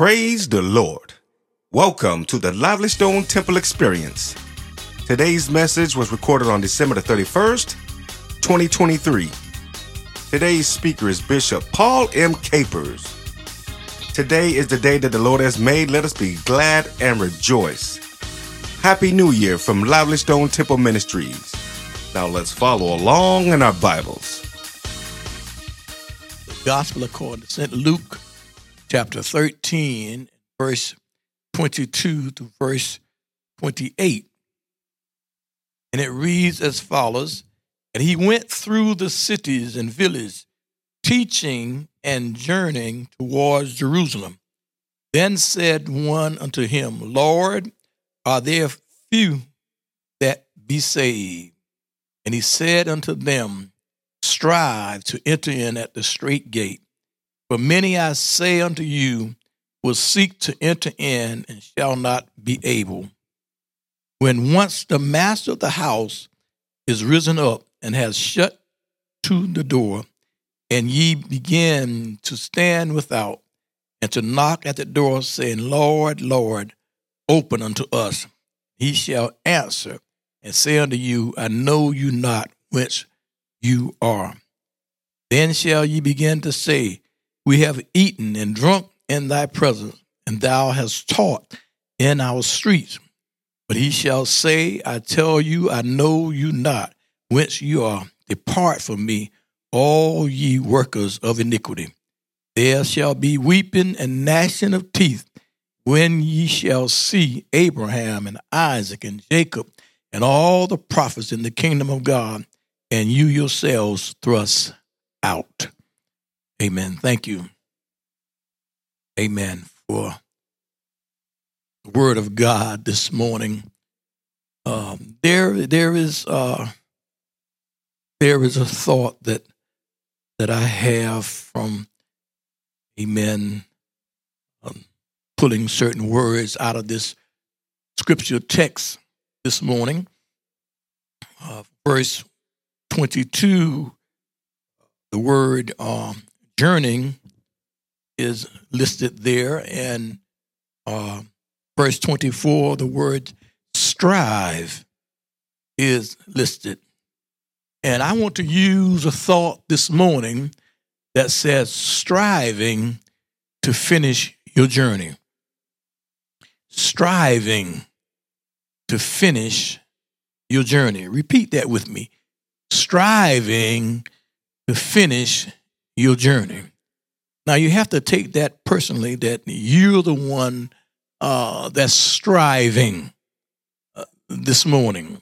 Praise the Lord. Welcome to the Lively Stone Temple Experience. Today's message was recorded on December the 31st, 2023. Today's speaker is Bishop Paul M. Capers. Today is the day that the Lord has made. Let us be glad and rejoice. Happy New Year from Lively Stone Temple Ministries. Now let's follow along in our Bibles. The Gospel according to St. Luke, chapter 13, verse 22 to verse 28. And it reads as follows And he went through the cities and villages, teaching and journeying towards Jerusalem. Then said one unto him, Lord, are there few that be saved? And he said unto them, Strive to enter in at the straight gate. For many, I say unto you, will seek to enter in and shall not be able. When once the master of the house is risen up and has shut to the door, and ye begin to stand without and to knock at the door, saying, Lord, Lord, open unto us, he shall answer and say unto you, I know you not whence you are. Then shall ye begin to say, We have eaten and drunk in thy presence, and thou hast taught in our streets. But he shall say, I tell you, I know you not whence you are. Depart from me, all ye workers of iniquity. There shall be weeping and gnashing of teeth when ye shall see Abraham and Isaac and Jacob and all the prophets in the kingdom of God, and you yourselves thrust out. Amen. Thank you. Amen. For the word of God this morning. Um, there, there is, uh, there is a thought that that I have from, Amen, um, pulling certain words out of this scripture text this morning. Uh, verse 22, the word um, journeying is listed there, and uh, verse 24, the word strive is listed. And I want to use a thought this morning that says striving to finish your journey. Striving to finish your journey. Repeat that with me. Striving to finish your journey. Now, you have to take that personally that you're the one uh, that's striving uh, this morning.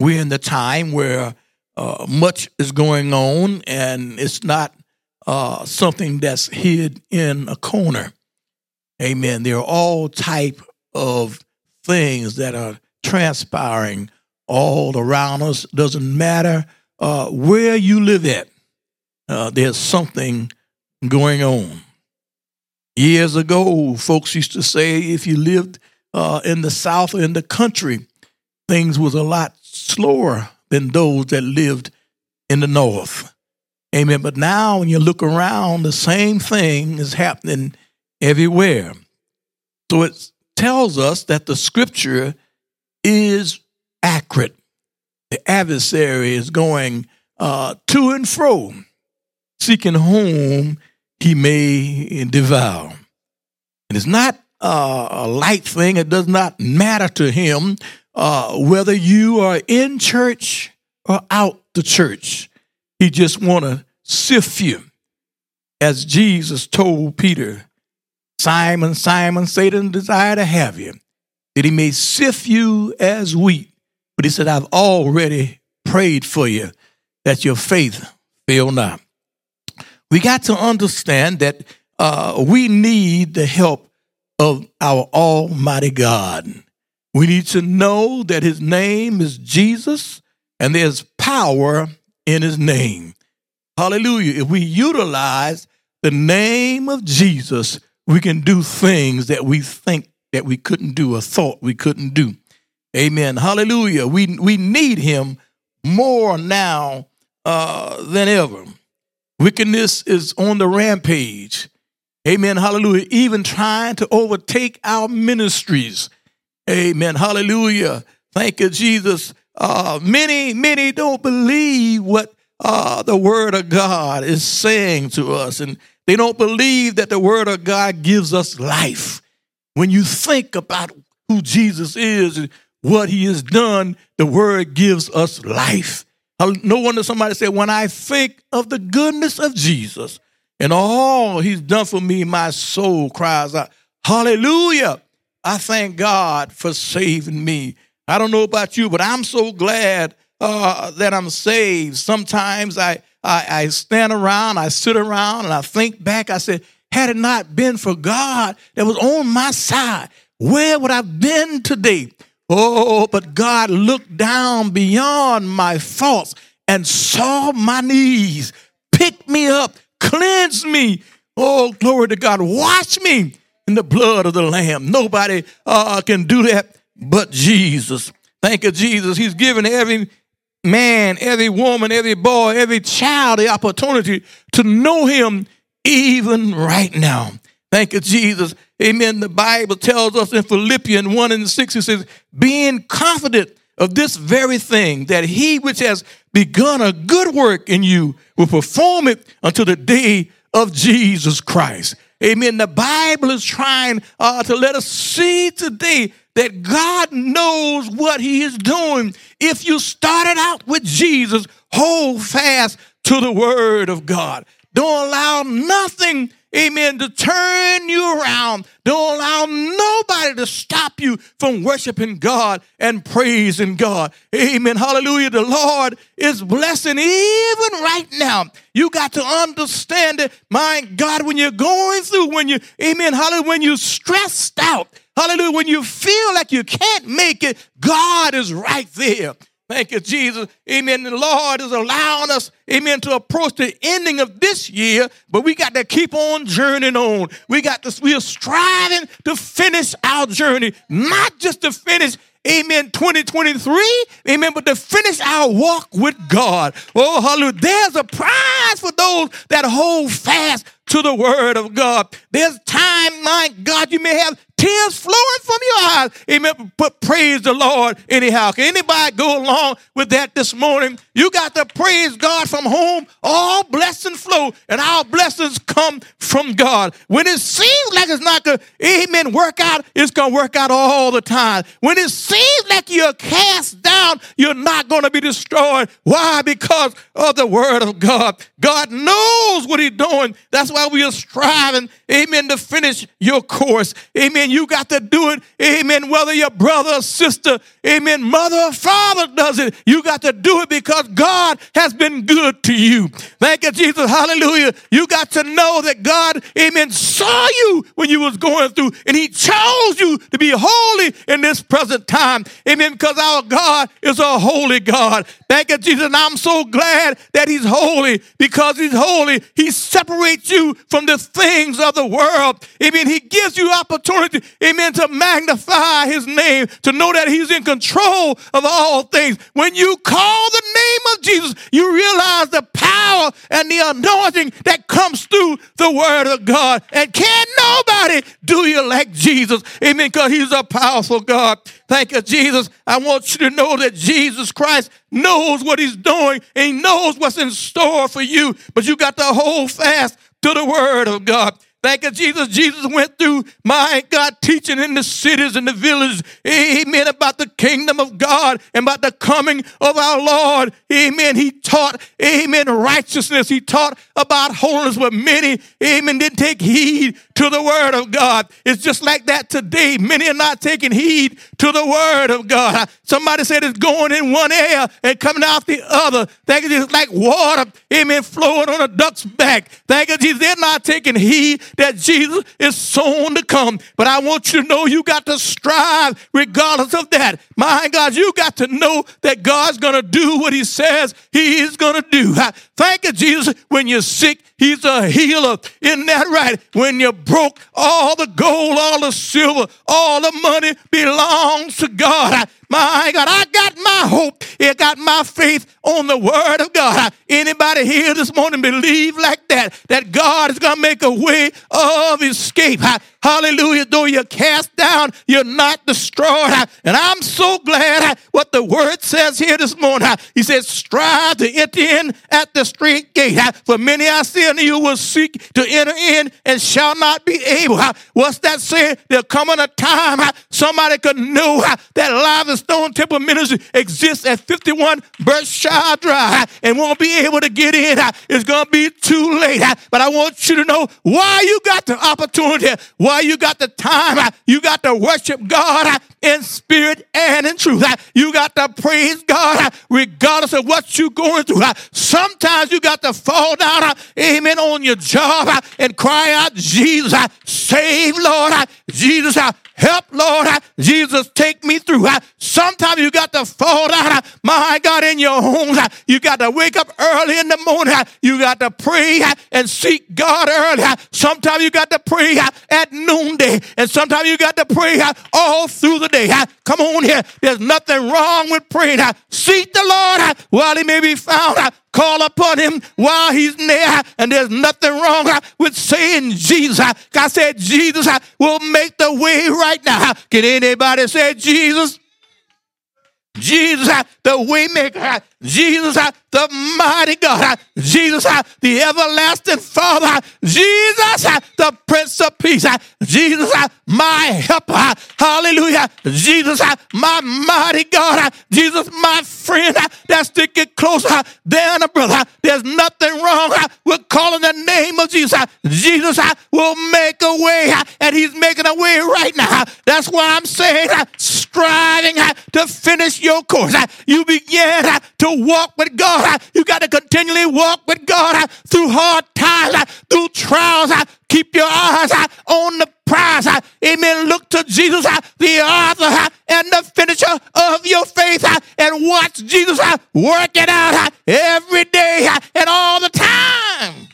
We're in the time where uh, much is going on and it's not uh, something that's hid in a corner. Amen. There are all type of things that are transpiring all around us. Doesn't matter uh, where you live at, uh, there's something going on. Years ago, folks used to say if you lived uh, in the South or in the country, things was a lot slower than those that lived in the North. Amen. But now, when you look around, the same thing is happening everywhere. So it tells us that the scripture is accurate. The adversary is going uh, to and fro, seeking whom he may devour. And it's not uh, a light thing, it does not matter to him uh, whether you are in church or out the church. He just want to sift you. As Jesus told Peter, Simon, Simon, Satan desire to have you, that he may sift you as wheat. But he said, I've already prayed for you that your faith fail not. We got to understand that uh, we need the help of our Almighty God. We need to know that His name is Jesus and there's power in His name. Hallelujah. If we utilize the name of Jesus, we can do things that we think that we couldn't do or thought we couldn't do. Amen. Hallelujah. We we need him more now uh, than ever. Wickedness is on the rampage. Amen. Hallelujah. Even trying to overtake our ministries. Amen. Hallelujah. Thank you, Jesus. Uh, many, many don't believe what uh, the Word of God is saying to us, and they don't believe that the Word of God gives us life. When you think about who Jesus is and what He has done, the Word gives us life. No wonder somebody said, When I think of the goodness of Jesus and all He's done for me, my soul cries out, Hallelujah. I thank God for saving me. I don't know about you, but I'm so glad uh, that I'm saved. Sometimes I, I, I stand around, I sit around, and I think back. I said, had it not been for God that was on my side, where would I have been today? Oh, but God looked down beyond my faults and saw my knees, picked me up, cleansed me. Oh, glory to God. Wash me in the blood of the Lamb. Nobody uh, can do that but Jesus. Thank you, Jesus. He's given every man, every woman, every boy, every child the opportunity to know Him even right now. Thank you, Jesus. Amen. The Bible tells us in Philippians 1 and 6, it says, being confident of this very thing, that he which has begun a good work in you will perform it until the day of Jesus Christ. Amen. The Bible is trying uh, to let us see today that God knows what He is doing. If you started out with Jesus, hold fast to the Word of God. Don't allow nothing amen, to turn you around. Don't allow nobody to stop you from worshiping God and praising God. Amen. Hallelujah. The Lord is blessing even right now. You got to understand it. My God, when you're going through, when you, amen, hallelujah, when you're stressed out, hallelujah, when you feel like you can't make it, God is right there. Thank you, Jesus. Amen. The Lord is allowing us, amen, to approach the ending of this year, but we got to keep on journeying on. We got to, we are striving to finish our journey, not just to finish, amen, 2023, amen, but to finish our walk with God. Oh, hallelujah. There's a prize for those that hold fast to the word of God. There's time, my God, you may have tears flowing from your eyes. Amen. But praise the Lord anyhow. Can anybody go along with that this morning? You got to praise God from home. All blessings flow, and our blessings come from God. When it seems like it's not going to, amen, work out, it's going to work out all the time. When it seems like you're cast down, you're not going to be destroyed. Why? Because of the word of God. God knows what he's doing. That's why we are striving, amen, to finish your course. Amen. You got to do it. Amen. Whether your brother or sister, amen, mother or father does it, you got to do it because God has been good to you. Thank you, Jesus. Hallelujah. You got to know that God, amen, saw you when you was going through and he chose you to be holy in this present time. Amen. Because our God is a holy God. Thank you, Jesus. And I'm so glad that he's holy because he's holy. He separates you from the things of the world. Amen. He gives you opportunity amen, to magnify his name, to know that he's in control of all things. When you call the name of Jesus, you realize the power and the anointing that comes through the word of God. And can nobody do you like Jesus? Amen, because he's a powerful God. Thank you, Jesus. I want you to know that Jesus Christ knows what he's doing and he knows what's in store for you, but you got to hold fast to the word of God. Thank you, Jesus. Jesus went through, my God, teaching in the cities and the villages. Amen. About the kingdom of God and about the coming of our Lord. Amen. He taught, amen, righteousness. He taught about holiness, but many, amen, didn't take heed to the word of God. It's just like that today. Many are not taking heed to the word of God. Somebody said it's going in one ear and coming out the other. Thank you, Jesus. Like water, amen, flowing on a duck's back. Thank you, Jesus. They're not taking heed that Jesus is soon to come. But I want you to know you got to strive regardless of that. My God, you got to know that God's going to do what he says he is going to do. Thank you, Jesus. When you're sick, He's a healer. Isn't that right? When you're broke, all the gold, all the silver, all the money belongs to God. My God, I got my hope. I got my faith on the word of God. Anybody here this morning believe like that? That God is going to make a way of escape. Hallelujah. Though you're cast down, you're not destroyed. And I'm so glad what the word says here this morning. He says, strive to enter in at the straight gate. For many I say unto you will seek to enter in and shall not be able. What's that saying? There'll come a time somebody could know that Live Stone Temple Ministry exists at 51 Berkshire Drive and won't be able to get in. It's going to be too late. But I want you to know why you got the opportunity, why you got the time. You got to worship God in spirit and in truth. You got to praise God regardless of what you're going through. Sometimes you got to fall down, amen, on your job and cry out, Jesus, save, Lord. Jesus, Help, Lord. Jesus, take me through. Sometimes you got to fall down, my God, in your home. You got to wake up early in the morning. You got to pray and seek God early. Sometimes you got to pray at noonday. And sometimes you got to pray all through the day. Come on here. There's nothing wrong with praying. Seek the Lord while he may be found. Call upon him while he's near. And there's nothing wrong with saying Jesus. God said Jesus will make the way right now. Can anybody say Jesus? Jesus, the waymaker, Jesus, the mighty God, Jesus, the everlasting Father, Jesus, the Prince of Peace, Jesus, my helper, hallelujah, Jesus, my mighty God, Jesus, my friend, that's sticking closer than a brother. There's nothing wrong with calling the name of Jesus. Jesus will make a way, and He's making a way right now. That's why I'm saying, striving to finish your course. You begin to walk with God. You got to continually walk with God through hard times, through trials. Keep your eyes on the prize. Amen. Look to Jesus, the author and the finisher of your faith, and watch Jesus work it out every day and all the time.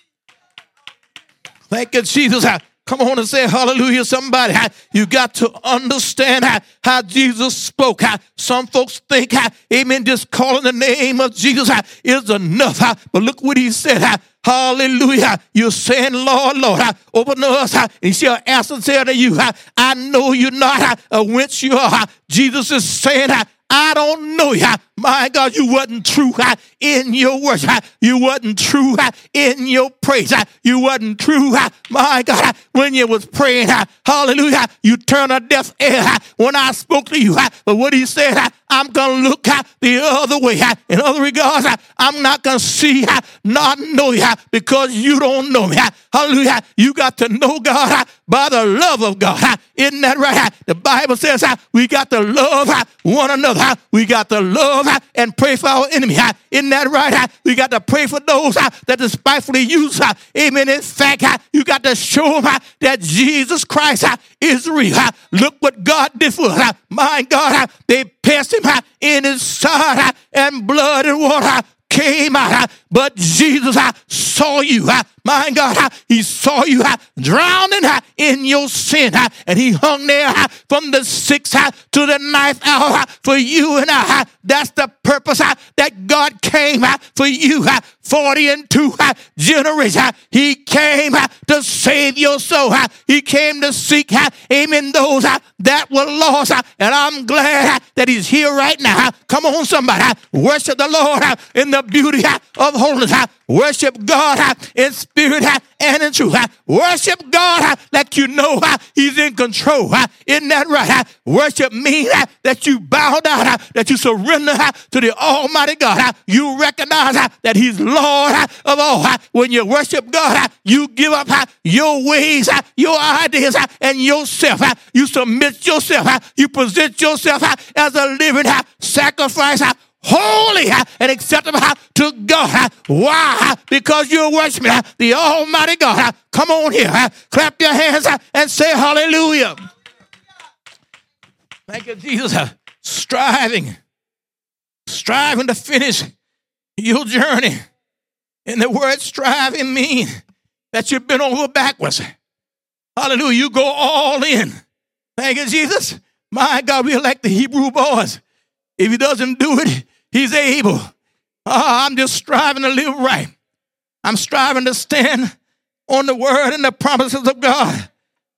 Thank you, Jesus. Come on and say hallelujah, somebody. You got to understand how Jesus spoke. How Some folks think, amen, just calling the name of Jesus is enough. But look what he said. Hallelujah. You're saying, Lord, Lord, open us. And she'll answer say to you, I know you're not whence you are. Jesus is saying, I don't know you. My God, you wasn't true in your worship. You wasn't true in your praise. You wasn't true, my God, when you was praying. Hallelujah. You turn a deaf ear when I spoke to you. But what he said, I'm going to look the other way. In other regards, I'm not going to see, not know you because you don't know me. Hallelujah. You got to know God by the love of God. Isn't that right? The Bible says we got to love one another. We got to love and pray for our enemy. Isn't that right? We got to pray for those that despitefully use. Amen. In fact, you got to show them that Jesus Christ is real. Look what God did for us. My God, they pierced him in his side and blood and water came out, but Jesus saw you my God, he saw you drowning in your sin, and he hung there from the sixth to the ninth hour for you and I. That's the purpose that God came for you. 40 and two generations. He came to save your soul. He came to seek, amen, those that were lost. And I'm glad that he's here right now. Come on, somebody. Worship the Lord in the beauty of holiness. Worship God in spirit and in truth. Worship God that you know He's in control. Isn't that right? Worship means that you bow down, that you surrender to the Almighty God. You recognize that He's Lord of all. When you worship God, you give up your ways, your ideas, and yourself. You submit yourself. You present yourself as a living sacrifice holy and acceptable to God. Why? Because you're worshiping the Almighty God. Come on here. Clap your hands and say hallelujah. Thank you, Jesus. Striving, striving to finish your journey. And the word striving mean that you've been over backwards. Hallelujah. You go all in. Thank you, Jesus. My God, we're like the Hebrew boys. If he doesn't do it, he's able. Uh, I'm just striving to live right. I'm striving to stand on the word and the promises of God.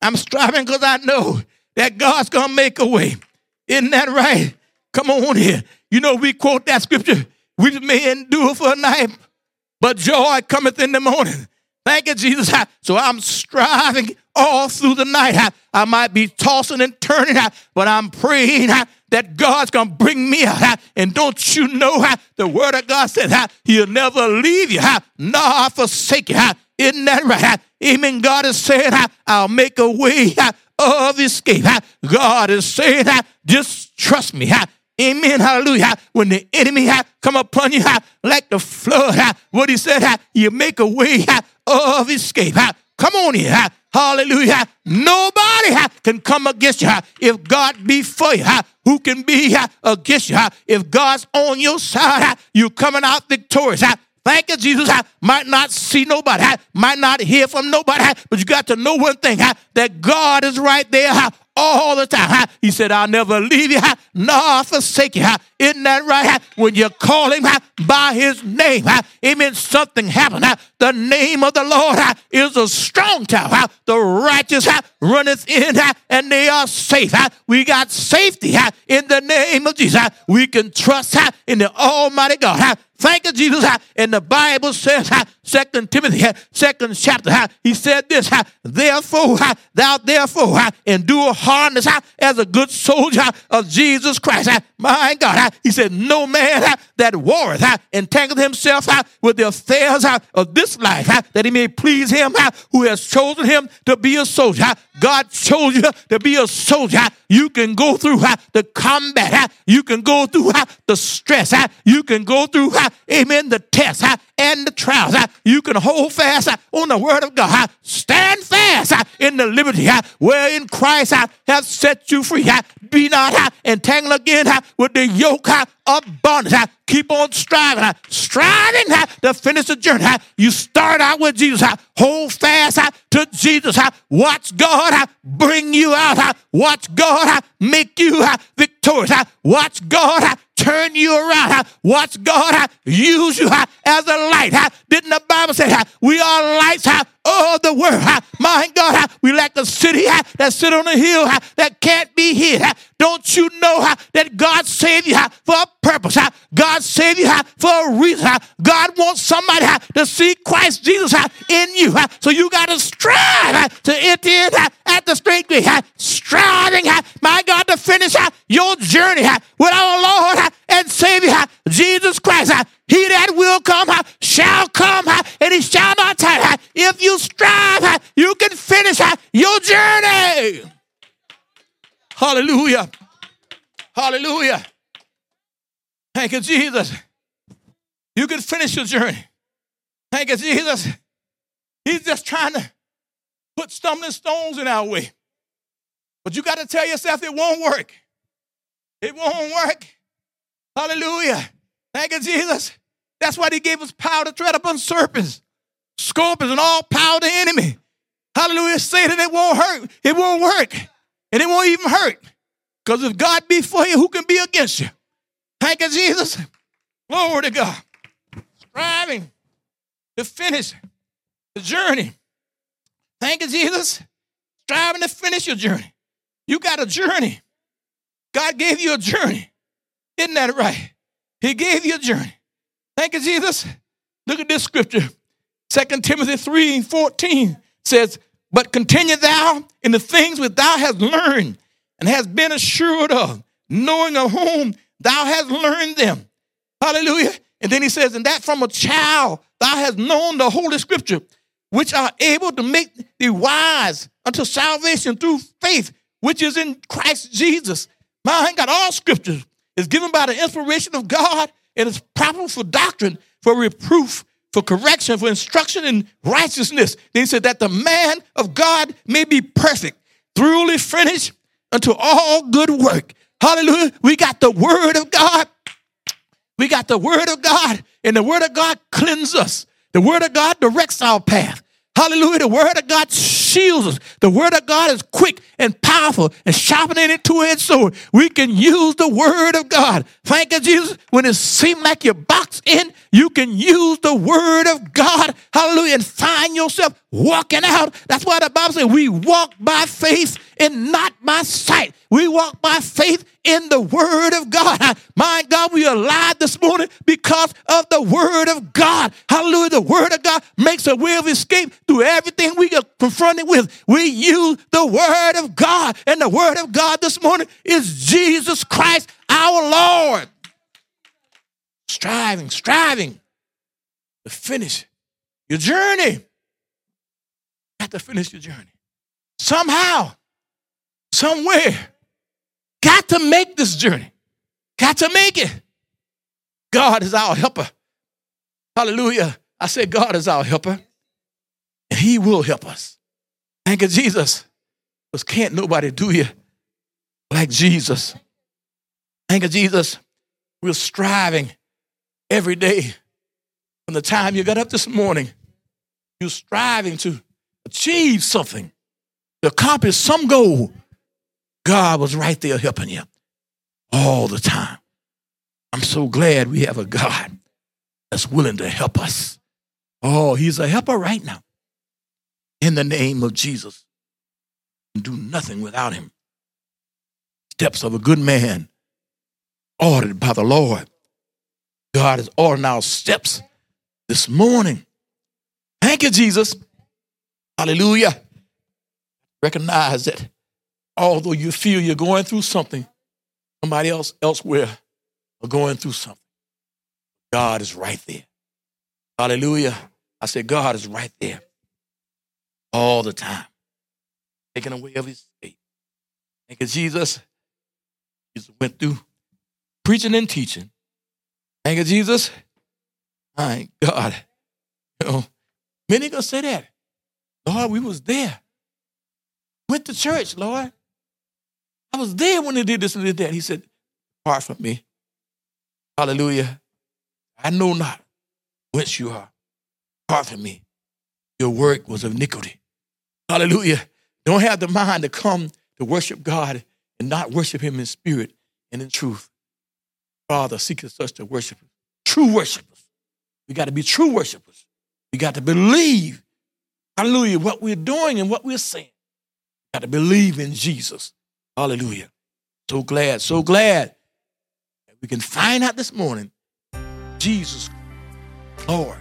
I'm striving because I know that God's going to make a way. Isn't that right? Come on here. You know, we quote that scripture. We may endure for a night, but joy cometh in the morning. Thank you, Jesus. So I'm striving all through the night. I, might be tossing and turning, but I'm praying that God's going to bring me out. And don't you know the word of God said he'll never leave you, nor forsake you. Isn't that right? Amen. God is saying, I'll make a way of escape. God is saying, just trust me. Amen. Hallelujah. When the enemy come upon you like the flood, what he said, you make a way of escape. Come on here. Hallelujah. Nobody can come against you if God be for you. Who can be against you? If God's on your side, you're coming out victorious. Thank you, Jesus. I might not see nobody, I might not hear from nobody, but you got to know one thing that God is right there all the time. He said, I'll never leave you nor forsake you. Isn't that right? When you call him by his name, amen, something happened. The name of the Lord is a strong tower. The righteous runneth in and they are safe. We got safety in the name of Jesus. We can trust in the Almighty God. Thank you, Jesus. And the Bible says, Second Timothy, second chapter, he said this, therefore, thou therefore endure hardness as a good soldier of Jesus Christ. My God, he said, no man that warreth entangled himself with the affairs of this life, that he may please him who has chosen him to be a soldier. God chose you to be a soldier. You can go through the combat. You can go through the stress. You can go through, amen, the test and the trials. You can hold fast on the word of God. Stand fast in the liberty wherein Christ has set you free. Be not entangled again with the yoke bondage. Keep on striving, striving to finish the journey. You start out with Jesus. Hold fast to Jesus. Watch God bring you out. Watch God make you victorious. Watch God turn you around. Watch God use you as a light. Didn't the Bible say we are lights of the world? My God, we like a city that sit on a hill that can't be hid. Don't you know that God saved you for a purpose? God saved you for a reason. God wants somebody to see Christ Jesus in you. So you got to strive to enter in at the straight gate. Striving, my God, to finish your journey with our Lord and Savior, Jesus Christ. He that will come shall come and he shall not tarry. If you strive, you can finish your journey. Hallelujah. Hallelujah. Thank you, Jesus. You can finish your journey. Thank you, Jesus. He's just trying to put stumbling stones in our way. But you got to tell yourself it won't work. It won't work. Hallelujah. Thank you, Jesus. That's why he gave us power to tread upon serpents, scorpions, and all power the enemy. Hallelujah. Say that it won't hurt. It won't work. And it won't even hurt. Because if God be for you, who can be against you? Thank you, Jesus. Glory to God. Striving to finish the journey. Thank you, Jesus. Striving to finish your journey. You got a journey. God gave you a journey. Isn't that right? He gave you a journey. Thank you, Jesus. Look at this scripture. 2 Timothy 3 14 says, But continue thou in the things which thou hast learned and hast been assured of, knowing of whom thou hast learned them. Hallelujah. And then he says, And that from a child thou hast known the Holy Scripture, which are able to make thee wise unto salvation through faith, which is in Christ Jesus. My God, all scriptures is given by the inspiration of God and it is proper for doctrine, for reproof, for correction, for instruction in righteousness. Then he said that the man of God may be perfect, thoroughly finished unto all good work. Hallelujah. We got the word of God. We got the word of God, and the word of God cleanses us. The word of God directs our path. Hallelujah. The word of God shields us. The word of God is quick and powerful and sharper than a two-edged sword. We can use the word of God. Thank you, Jesus. When it seems like you're boxed in, you can use the word of God. Hallelujah. And find yourself walking out. That's why the Bible says we walk by faith and not by sight. We walk by faith in the Word of God. My God, we are alive this morning because of the Word of God. Hallelujah. The Word of God makes a way of escape through everything we get confronted with. We use the Word of God. And the Word of God this morning is Jesus Christ, our Lord. Striving, striving to finish your journey. You have to finish your journey. Somehow, somewhere, got to make this journey. Got to make it. God is our helper. Hallelujah. I said, God is our helper, and He will help us. Thank you, Jesus. Because can't nobody do you like Jesus. Thank you, Jesus. We're striving every day. From the time you got up this morning, you're striving to achieve something, to accomplish some goal. God was right there helping you all the time. I'm so glad we have a God that's willing to help us. Oh, He's a helper right now. In the name of Jesus. Do nothing without Him. Steps of a good man ordered by the Lord. God is ordering our steps this morning. Thank you, Jesus. Hallelujah. Recognize that although you feel you're going through something, somebody else elsewhere are going through something. God is right there. Hallelujah. I said, God is right there all the time, taking away every state. Thank you, Jesus. Jesus went through preaching and teaching. Thank you, Jesus. My God. You know, many gonna say that. Lord, we was there. Went to church, Lord. I was there when they did this and did that. He said, Depart from me. Hallelujah. I know not whence you are. Depart from me. Your work was of iniquity. Hallelujah. Don't have the mind to come to worship God and not worship Him in spirit and in truth. Father, seeketh us to worship. True worshipers. We got to be true worshipers. We got to believe, hallelujah, what we're doing and what we're saying. We got to believe in Jesus. Hallelujah. So glad, so glad that we can find out this morning Jesus, Lord.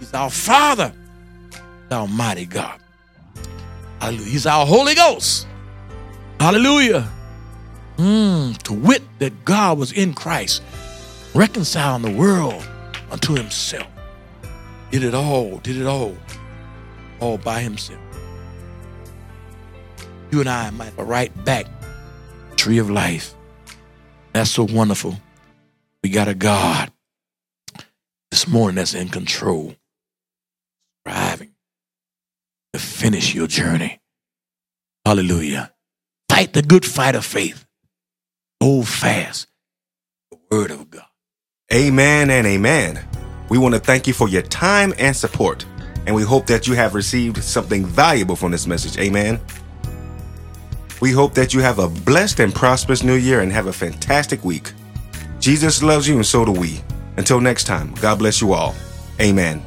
He's our Father, Almighty God. Hallelujah. He's our Holy Ghost. Hallelujah. Mm, to wit that God was in Christ, reconciling the world unto himself. Did it all, did it all, all by himself you and I might have right back tree of life. That's so wonderful. We got a God this morning that's in control, striving to finish your journey. Hallelujah. Fight the good fight of faith. Hold fast the word of God. Amen and amen. We want to thank you for your time and support, and we hope that you have received something valuable from this message. Amen. We hope that you have a blessed and prosperous new year and have a fantastic week. Jesus loves you and so do we. Until next time, God bless you all. Amen.